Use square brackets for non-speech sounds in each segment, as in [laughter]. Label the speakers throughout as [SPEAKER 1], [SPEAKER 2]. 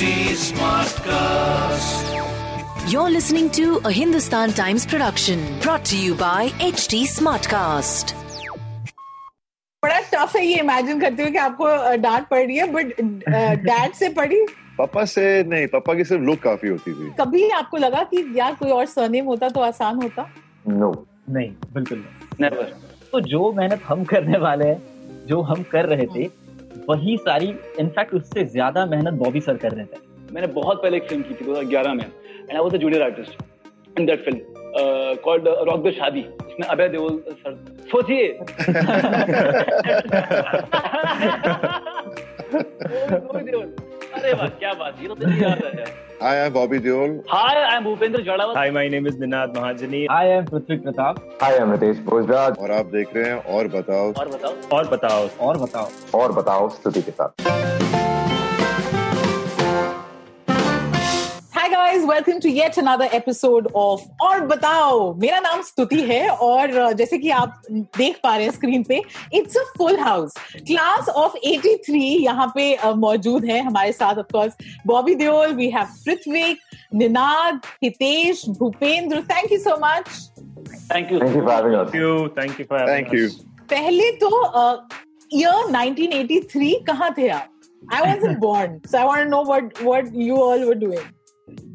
[SPEAKER 1] Smartcast.
[SPEAKER 2] You're listening to a Hindustan Times production brought to you by HT Smartcast.
[SPEAKER 3] बड़ा tough है ये imagine करते हुए कि आपको डांट पड़ रही है बट डैड से पड़ी
[SPEAKER 4] पापा से नहीं पापा की सिर्फ़ लुक काफ़ी होती थी।
[SPEAKER 3] कभी आपको लगा कि यार कोई और सरनेम होता तो आसान होता?
[SPEAKER 5] नो
[SPEAKER 6] नहीं बिल्कुल नहीं।
[SPEAKER 7] नेवर
[SPEAKER 6] तो जो मेहनत हम करने वाले हैं जो हम कर रहे थे वही सारी इनफैक्ट उससे ज़्यादा मेहनत बॉबी सर कर रहे थे।
[SPEAKER 7] मैंने बहुत पहले एक फ़िल्म की थी 2011 में। And I was a junior artist in that film called rock the shaadi उसमें अभय देओल सर सोचिए। [laughs] [laughs] अभय देओल। अरे वाह क्या बात ये तो मुझे याद
[SPEAKER 4] आया Hi, I'm
[SPEAKER 7] Bobby Deol. Hi, I'm Bhupendra
[SPEAKER 6] Jadhav. Hi, my name is Ninad Mahajani. Hi, I'm Prithvik
[SPEAKER 5] Pratap. Hi, I'm Ritesh Bhojraj.
[SPEAKER 4] And आप देख रहे हैं और बताओ
[SPEAKER 7] और बताओ
[SPEAKER 6] और बताओ और बताओ
[SPEAKER 5] और बताओ स्तुति के साथ
[SPEAKER 3] welcome to yet another episode of Aur Batao मेरा नाम स्तुति है और जैसे कि आप देख पा रहे हैं स्क्रीन पे it's a full house class of 83 यहाँ पे मौजूद है हमारे साथ of course Bobby Deol we have Prithvi Ninad Hitesh Bhupendra thank you so
[SPEAKER 7] much thank
[SPEAKER 5] you thank you for having
[SPEAKER 6] you thank you for
[SPEAKER 4] thank you
[SPEAKER 3] पहले तो year 1983 कहाँ थे आप? I wasn't [laughs] born, so I want to know what what you all were doing.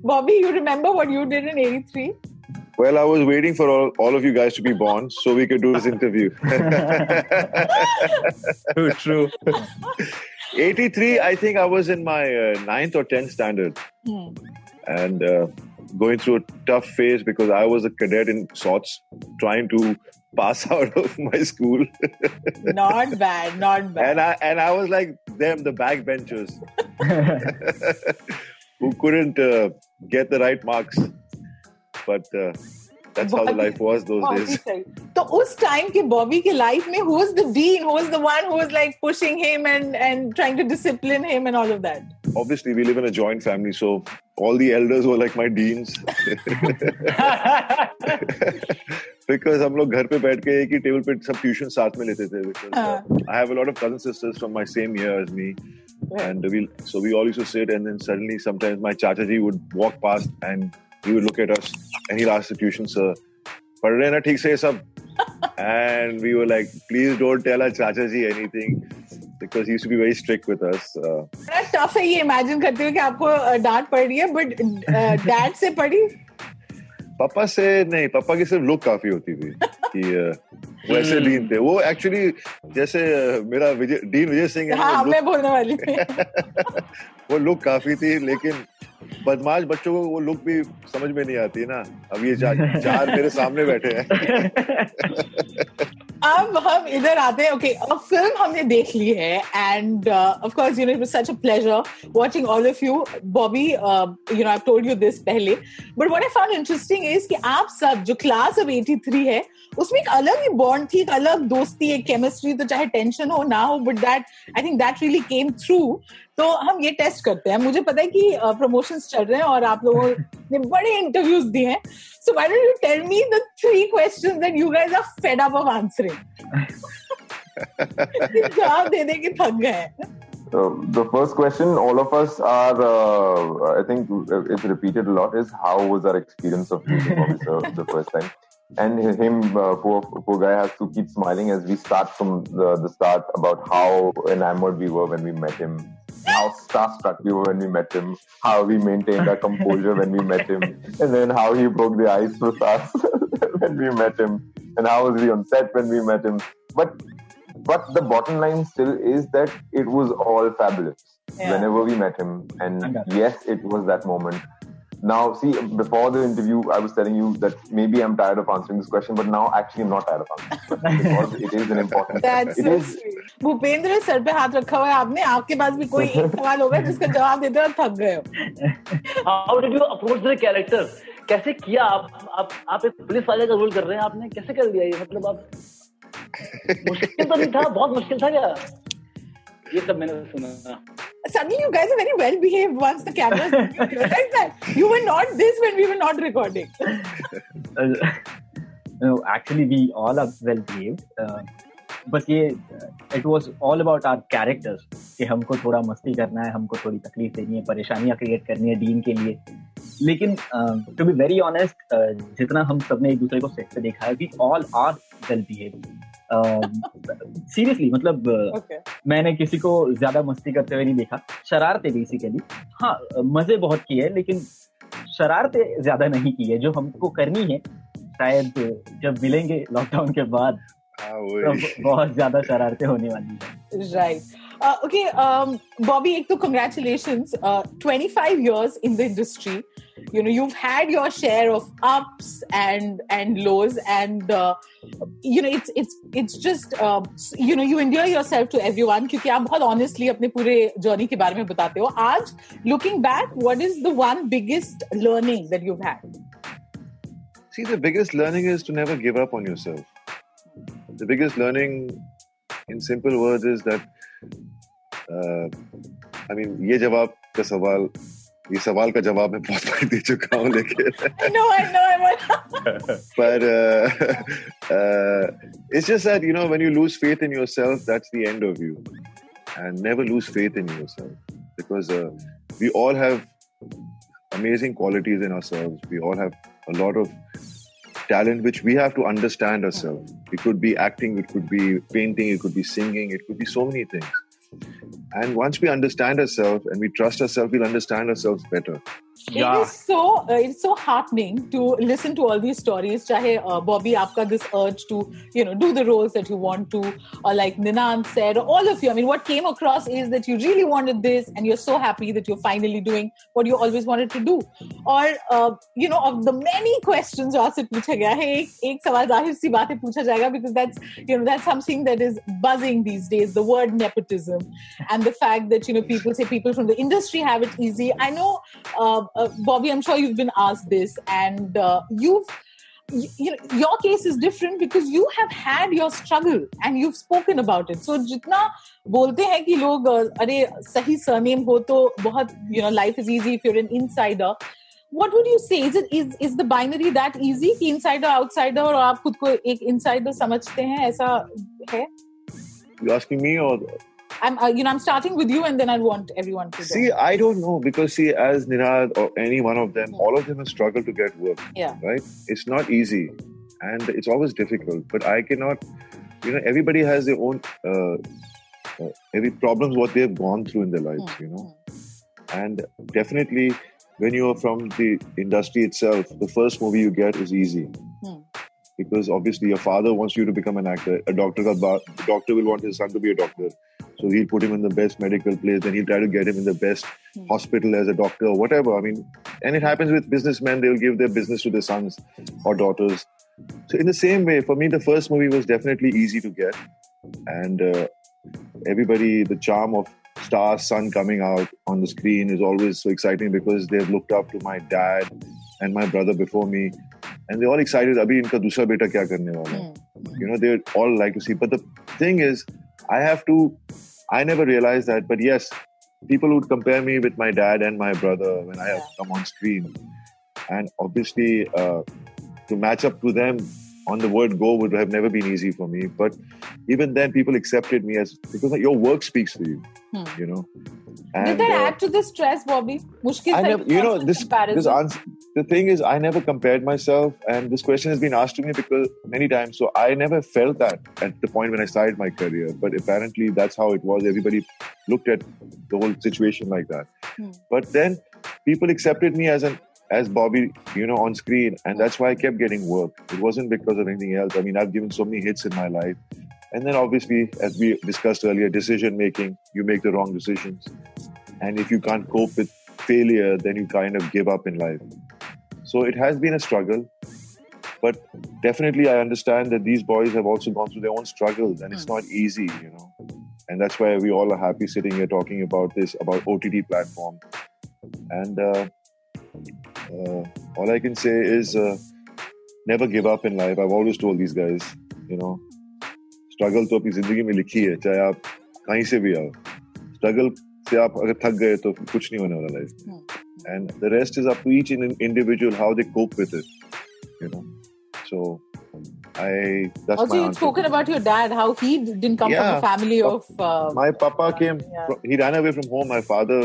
[SPEAKER 3] Bobby, you remember what you did in '83?
[SPEAKER 4] Well, I was waiting for all, all of you guys to be born so we could do this interview. [laughs] [laughs]
[SPEAKER 6] true true
[SPEAKER 4] 83, I think I was in my uh, ninth or tenth standard and uh, going through a tough phase because I was a cadet in sorts, trying to pass [laughs] out of my school.
[SPEAKER 3] Not bad, not bad.
[SPEAKER 4] and I and I was like them, the backbenchers, who couldn't uh, get the right marks. But uh, that's how the
[SPEAKER 3] Bobby-
[SPEAKER 4] life was those
[SPEAKER 3] Bobby
[SPEAKER 4] days.
[SPEAKER 3] सही। तो उस time के बॉबी के life में who was the dean who was the one who was like pushing him and and trying to discipline him and all of that
[SPEAKER 4] Obviously, we live in a joint family, so all the elders were like my deans. [laughs] because हम लोग घर पे बैठ के एक ही table पे सब tuition साथ में लेते थे because uh, I have a lot of cousin sisters from my same year as me and we so we all used to sit and then suddenly sometimes my chacha ji would walk past and he would look at us and he'd ask the tuition sir पढ़ रहे हैं ना ठीक से ये सब and we were like please don't tell our chacha ji anything because he used to be very strict with us uh,
[SPEAKER 3] बड़ा tough है ये इमेजिन करते हुए कि आपको अ, डांट पड़ रही है बट डैड से पड़ी [laughs]
[SPEAKER 4] पापा से नहीं पापा की सिर्फ लुक काफी होती थी [laughs] कि अ, लीन डीन थे। वो एक्चुअली जैसे मेरा विजय डीन विजय सिंह है
[SPEAKER 3] हाँ मैं बोलने वाली थी। [laughs]
[SPEAKER 4] वो लुक काफ़ी थी लेकिन बदमाश बच्चों को वो लुक भी समझ में नहीं आती ना। अब ये चार, चार मेरे सामने बैठे हैं। [laughs]
[SPEAKER 3] अब हम इधर आते हैं। ओके अब फ़िल्म हमने देख ली है and of course you know it such a pleasure watching all of you Bobby you know I told you this पहले। But what I found interesting is कि आप सब जो क्लास ऑफ़ 83 है उसमें एक अलग ही बॉन्ड थी एक अलग दोस्ती एक केमिस्ट्री तो चाहे टेंशन हो ना हो but that I think that really came through तो हम ये टेस्ट करते हैं मुझे पता है कि प्रमोशंस चल रहे हैं और आप लोगों ने बड़े इंटरव्यूज़ दिए हैं so why don't you tell me the three questions that you guys are fed up of answering जवाब दे दे के थक गए
[SPEAKER 5] So the first question, all of us are, uh, I think it's repeated a lot, is how was our experience of meeting sir the first time? And him, uh, poor, poor guy, has to keep smiling as we start from the, the start about how enamored we were when we met him, how starstruck we were when we met him, how we maintained our composure when we met him, and then how he broke the ice with us [laughs] when we met him, and how was he on set when we met him. But but the bottom line still is that it was all fabulous
[SPEAKER 3] Yeah.
[SPEAKER 5] whenever we met him and yes it was that moment now see before the interview i was telling you that maybe i'm tired of answering this question but now actually i'm not tired of answering this question because it is an important
[SPEAKER 3] That's
[SPEAKER 5] it
[SPEAKER 3] so
[SPEAKER 5] is.
[SPEAKER 3] Bhupendra sir पे हाथ रखा हुआ है आपने आपके पास भी कोई एक सवाल होगा जिसका जवाब देते हो थक गए हो
[SPEAKER 7] how did you approach the character कैसे किया आप आप आप एक पुलिस वाले का रोल कर रहे हैं आपने कैसे कर लिया ये मतलब आप मुश्किल तो नहीं था बहुत मुश्किल था क्या ये सब मैंने सुना
[SPEAKER 3] Suddenly, you guys are very well behaved once the cameras. you realize that you were not this when we were not recording.
[SPEAKER 6] Uh, no, actually, we all are well behaved. Uh, but yeah, it was all about our characters. कि हमको थोड़ा मस्ती करना है हमको थोड़ी तकलीफ़ देनी है परेशानियाँ क्रिएट करनी है डीन के लिए लेकिन टू बी वेरी ऑनेस्ट जितना हम सबने एक दूसरे को सेट पे देखा है we all are well behave seriously मतलब okay. मैंने किसी को ज़्यादा मस्ती करते हुए नहीं देखा। शरारते बेसिकली हाँ मज़े बहुत किए लेकिन शरारते ज़्यादा नहीं की है जो हमको करनी है। शायद जब मिलेंगे लॉकडाउन के बाद तो बहुत ज़्यादा शरारतें होने वाली है।
[SPEAKER 3] राइट ओके बॉबी एक तो congratulations. Uh, 25 years in the industry. you know you've had your share of ups and and lows and uh, you know it's it's it's just uh, you know you endear yourself to everyone क्योंकि आप बहुत honestly अपने पूरे journey के बारे में बताते हो आज looking back what is the one biggest learning that you've had
[SPEAKER 4] See, the biggest learning is to never give up on yourself. The biggest learning, in simple words, is that uh, I mean, ये जवाब का सवाल ये सवाल का जवाब मैं बहुत बार दे चुका हूँ लेकिन
[SPEAKER 3] no, I know, I know. [laughs]
[SPEAKER 4] but uh, [laughs] uh, it's just that you know when you lose faith in yourself, that's the end of you, and never lose faith in yourself because uh, we all have amazing qualities in ourselves. We all have a lot of talent which we have to understand ourselves. It could be acting, it could be painting, it could be singing, it could be so many things. And once we understand ourselves and we trust ourselves, we'll understand ourselves better.
[SPEAKER 3] Yeah. It is so uh, it's so heartening to listen to all these stories. Chahe uh, Bobby, aapka this urge to you know do the roles that you want to, or like Ninad said, all of you. I mean, what came across is that you really wanted this, and you're so happy that you're finally doing what you always wanted to do. Or uh, you know, of the many questions जो आपसे पूछा गया है, because that's you know that's something that is buzzing these days. The word nepotism and the fact that you know people say people from the industry have it easy. I know. Uh, uh, Bobby, I'm sure you've been asked this, and uh, you've you know your case is different because you have had your struggle and you've spoken about it so जितना बोलते हैं कि लोग अरे सही surname हो तो बहुत you know life is easy if you're an insider what would you say is it is is the binary that easy कि insider outsider और आप खुद को एक insider समझते हैं ऐसा है
[SPEAKER 4] you asking me or
[SPEAKER 3] I'm, uh, you know, I'm starting with you, and then I want everyone to
[SPEAKER 4] see. Go. I don't know because see, as Ninad or any one of them, all of them have struggled to get work.
[SPEAKER 3] Yeah,
[SPEAKER 4] right. It's not easy, and it's always difficult. But I cannot, you know, everybody has their own uh, uh, every problems what they've gone through in their lives, mm. you know, and definitely when you're from the industry itself, the first movie you get is easy. Mm because obviously your father wants you to become an actor. A doctor, the doctor will want his son to be a doctor. So he'll put him in the best medical place, then he'll try to get him in the best mm. hospital as a doctor or whatever. I mean, and it happens with businessmen, they'll give their business to their sons or daughters. So, in the same way, for me, the first movie was definitely easy to get. And uh, everybody, the charm of Star's son coming out on the screen is always so exciting because they've looked up to my dad and my brother before me. And they're all excited, Abhi, inka dusra beta kya karne wala. Mm. You know, they all like to see. But the thing is, I have to, I never realized that, but yes, people would compare me with my dad and my brother when I have come on screen. And obviously, uh, to match up to them on the word go would have never been easy for me. But even then, people accepted me as because your work speaks for you, hmm. you know.
[SPEAKER 3] And, Did that uh, add to the stress, Bobby?
[SPEAKER 4] I never, you know, this, this answer, the thing is, I never compared myself, and this question has been asked to me because many times. So I never felt that at the point when I started my career. But apparently, that's how it was. Everybody looked at the whole situation like that. Hmm. But then people accepted me as an as Bobby, you know, on screen, and that's why I kept getting work. It wasn't because of anything else. I mean, I've given so many hits in my life. And then obviously, as we discussed earlier, decision making, you make the wrong decisions. And if you can't cope with failure, then you kind of give up in life. So it has been a struggle. But definitely, I understand that these boys have also gone through their own struggles, and it's hmm. not easy, you know. And that's why we all are happy sitting here talking about this, about OTT platform. And uh, uh, all I can say is uh, never give up in life. I've always told these guys, you know, struggle तो अपनी जिंदगी में लिखी है चाहे आप कहीं से भी आओ स्ट्रगल से आप अगर थक गए तो कुछ नहीं होने वाला life and the rest is up to each in individual how they cope with it you no So I that's
[SPEAKER 3] also
[SPEAKER 4] my
[SPEAKER 3] you'd
[SPEAKER 4] answer.
[SPEAKER 3] spoken about your dad, how he didn't come
[SPEAKER 4] Yeah.
[SPEAKER 3] from a family of. Uh,
[SPEAKER 4] my papa came
[SPEAKER 3] Yeah.
[SPEAKER 4] fro- he ran away from home my father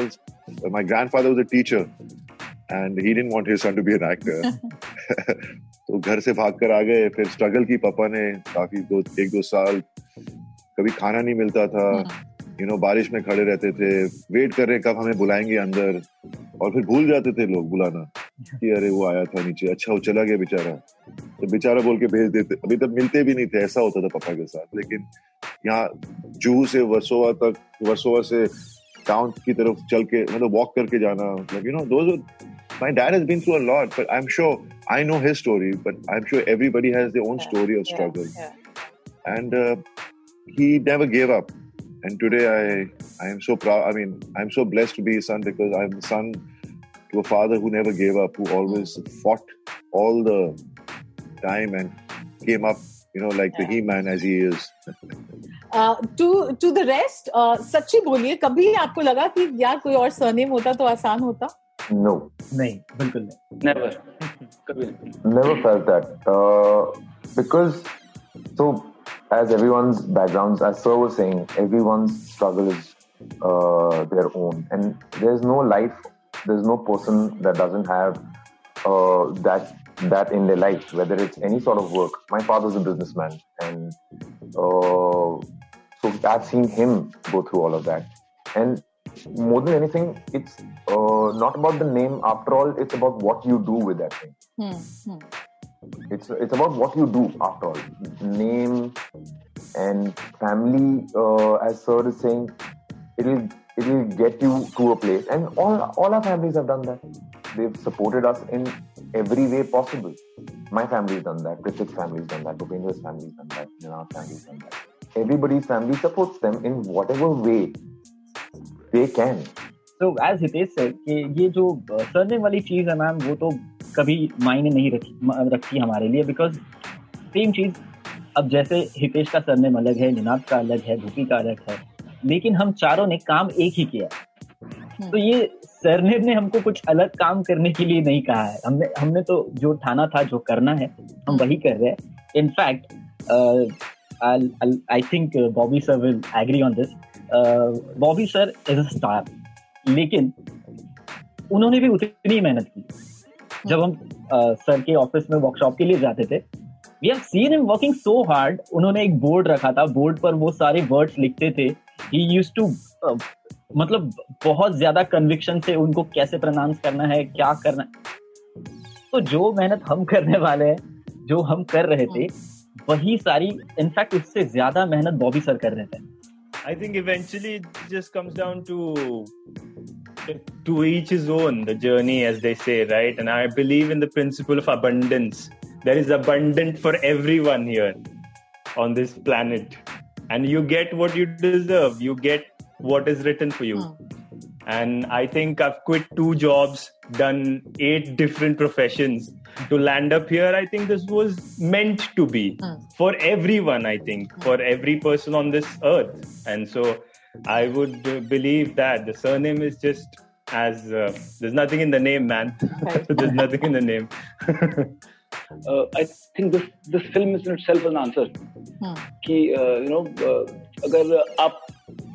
[SPEAKER 4] my grandfather was a teacher and he didn't want his son to be an actor [laughs] [laughs] तो घर से भाग कर आ गए फिर struggle की पापा ने काफ़ी दो एक दो साल कभी खाना नहीं मिलता था यू नो बारिश में खड़े रहते थे वेट कर रहे कब हमें बुलाएँगे अंदर और फिर भूल जाते थे लोग बुलाना कि अरे वो आया था नीचे अच्छा वो चला गया बेचारा। तो बेचारा बोल के भेज देते अभी तक मिलते भी नहीं थे ऐसा होता था पापा के साथ लेकिन यहाँ जूहू से वर्सोवा तक वर्सोवा से टाउन की तरफ़ चल के मतलब वॉक करके जाना मतलब you know those my dad has been through a lot but i'm sure i know his story but i'm sure everybody has their own story of
[SPEAKER 3] yeah,
[SPEAKER 4] struggle
[SPEAKER 3] yeah.
[SPEAKER 4] and uh, he never gave up and today i i am so proud i mean i'm so blessed to be his son because i'm the son to a father who never gave up who always fought all the time and came up you know like the
[SPEAKER 3] Yeah.
[SPEAKER 4] he-man as he is
[SPEAKER 3] to to the rest सच्ची बोलिए कभी आपको लगा कि यार कोई और surname होता तो आसान होता
[SPEAKER 5] No,
[SPEAKER 6] नहीं बिल्कुल नहीं
[SPEAKER 7] नेवर कभी नहीं
[SPEAKER 5] never felt that. Uh, because, so as everyone's backgrounds, as Sir was saying, everyone's struggle is uh, their own. And there's no life, there's no person that doesn't have uh, that that in their life, whether it's any sort of work. My father's a businessman, and uh, so I've seen him go through all of that. And more than anything, it's uh, not about the name. After all, it's about what you do with that thing.
[SPEAKER 3] Hmm, hmm.
[SPEAKER 5] It's it's about what you do after all. Name and family, uh, as Sir is saying, it'll it'll get you to a place. And all all our families have done that. They've supported us in every way possible. My family's done that. Prithvik's family's done that. Bhupendra's family's done that. Ninad's family's done that. Everybody's family supports them in whatever way they can.
[SPEAKER 6] तो as Hitesh sir कि ये जो surname वाली चीज़ है ma'am वो तो कभी मायने नहीं रखी रखती हमारे लिए बिकॉज़ सेम चीज़ अब जैसे हितेश का सरनेम अलग है निनाद का अलग है भूपी का अलग है लेकिन हम चारों ने काम एक ही किया। तो ये सरनेम ने हमको कुछ अलग काम करने के लिए नहीं कहा है। हमने हमने तो जो ठाना था जो करना है हम वही कर रहे हैं। In fact I think Bobby sir will agree on this Bobby sir is a star लेकिन उन्होंने भी उतनी मेहनत की। जब हम सर के ऑफ़िस में वर्कशॉप के लिए जाते थे we have seen him working so hard उन्होंने एक बोर्ड रखा था बोर्ड पर वो सारे वर्ड्स लिखते थे। ही यूज़ टू मतलब बहुत ज़्यादा कन्विक्शन से उनको कैसे प्रनाउंस करना है क्या करना है। तो जो मेहनत हम करने वाले हैं जो हम कर रहे थे वही सारी इनफैक्ट उससे ज़्यादा मेहनत बॉबी सर कर रहे थे।
[SPEAKER 1] I think eventually it just comes down to to each his own, the journey, as they say, right? And I believe in the principle of abundance. There is abundant for everyone here on this planet, and you get what you deserve. You get what is written for you. Hmm. And I think I've quit two jobs, done eight different professions to land up here. I think this was meant to be mm. for everyone, I think, mm. for every person on this earth. And so I would believe that the surname is just as uh, there's nothing in the name, man. [laughs] there's nothing in the name. [laughs]
[SPEAKER 7] uh, I think this this film is in itself an answer. Hmm. कि uh, you know uh, अगर आप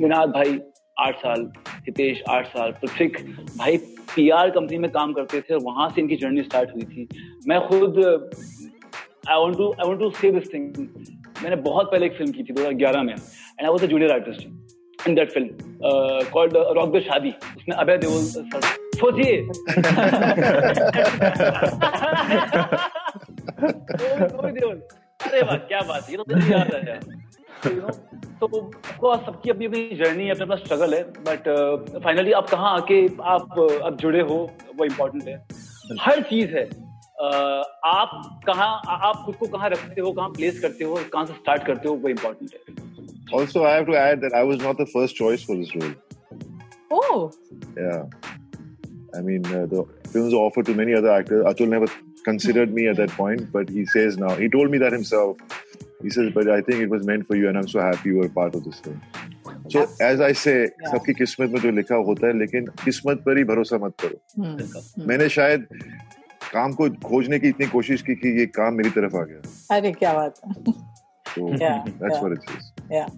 [SPEAKER 7] निनाद भाई आठ साल हितेश आठ साल पृथ्वी भाई PR company में काम करते थे और वहाँ से इनकी जर्नी स्टार्ट हुई थी। मैं खुद I want to I want to say this thing मैंने बहुत पहले एक फ़िल्म की थी 2011 में। And I was a junior artist in that film called Rock the Shaadi उसमें अभय सर। सोचिए। [laughs] अरे वाह, क्या बात ये तो याद है तो ऑफकोर्स सबकी अपनी अपनी जर्नी अपना अपना स्ट्रगल है बट फाइनली आप कहाँ आके आप अब जुड़े हो वो इम्पोर्टेंट है हर चीज़ है uh, आप कहाँ आप खुद को कहाँ रखते हो कहाँ प्लेस करते हो कहाँ से स्टार्ट करते हो वो इम्पोर्टेंट है
[SPEAKER 4] Also, I have to add that I was not the first choice for this role.
[SPEAKER 3] Oh,
[SPEAKER 4] Yeah. I mean, uh, the films offered to many other actors. Atul never considered me at that point, but he says now. He told me that himself. He says, but I think it was meant for you, and I'm so happy you were part of this film. So, as I say, सबकी किस्मत में जो लिखा होता है लेकिन किस्मत पर ही भरोसा मत करो मैंने शायद काम को खोजने की इतनी कोशिश की कि ये काम मेरी तरफ़ आ गया
[SPEAKER 3] अरे क्या बात है
[SPEAKER 4] so,
[SPEAKER 3] Yeah,
[SPEAKER 4] that's
[SPEAKER 3] yeah.
[SPEAKER 4] what it is.
[SPEAKER 3] Yeah.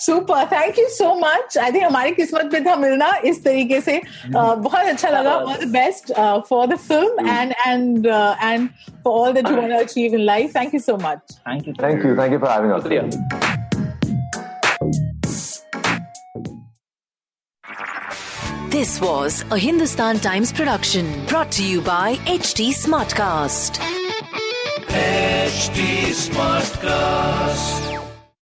[SPEAKER 3] Super. Thank you so much. I think हमारी किस्मत में था मिलना इस तरीके से uh, बहुत अच्छा लगा. All the best uh, for the film and and uh, and for all that you want to achieve in life. Thank you so much.
[SPEAKER 6] Thank you
[SPEAKER 5] Thank you. Thank you for having us.
[SPEAKER 7] शुक्रिया
[SPEAKER 2] This was a Hindustan Times production brought to you by HT Smartcast.
[SPEAKER 8] HD Smartcast.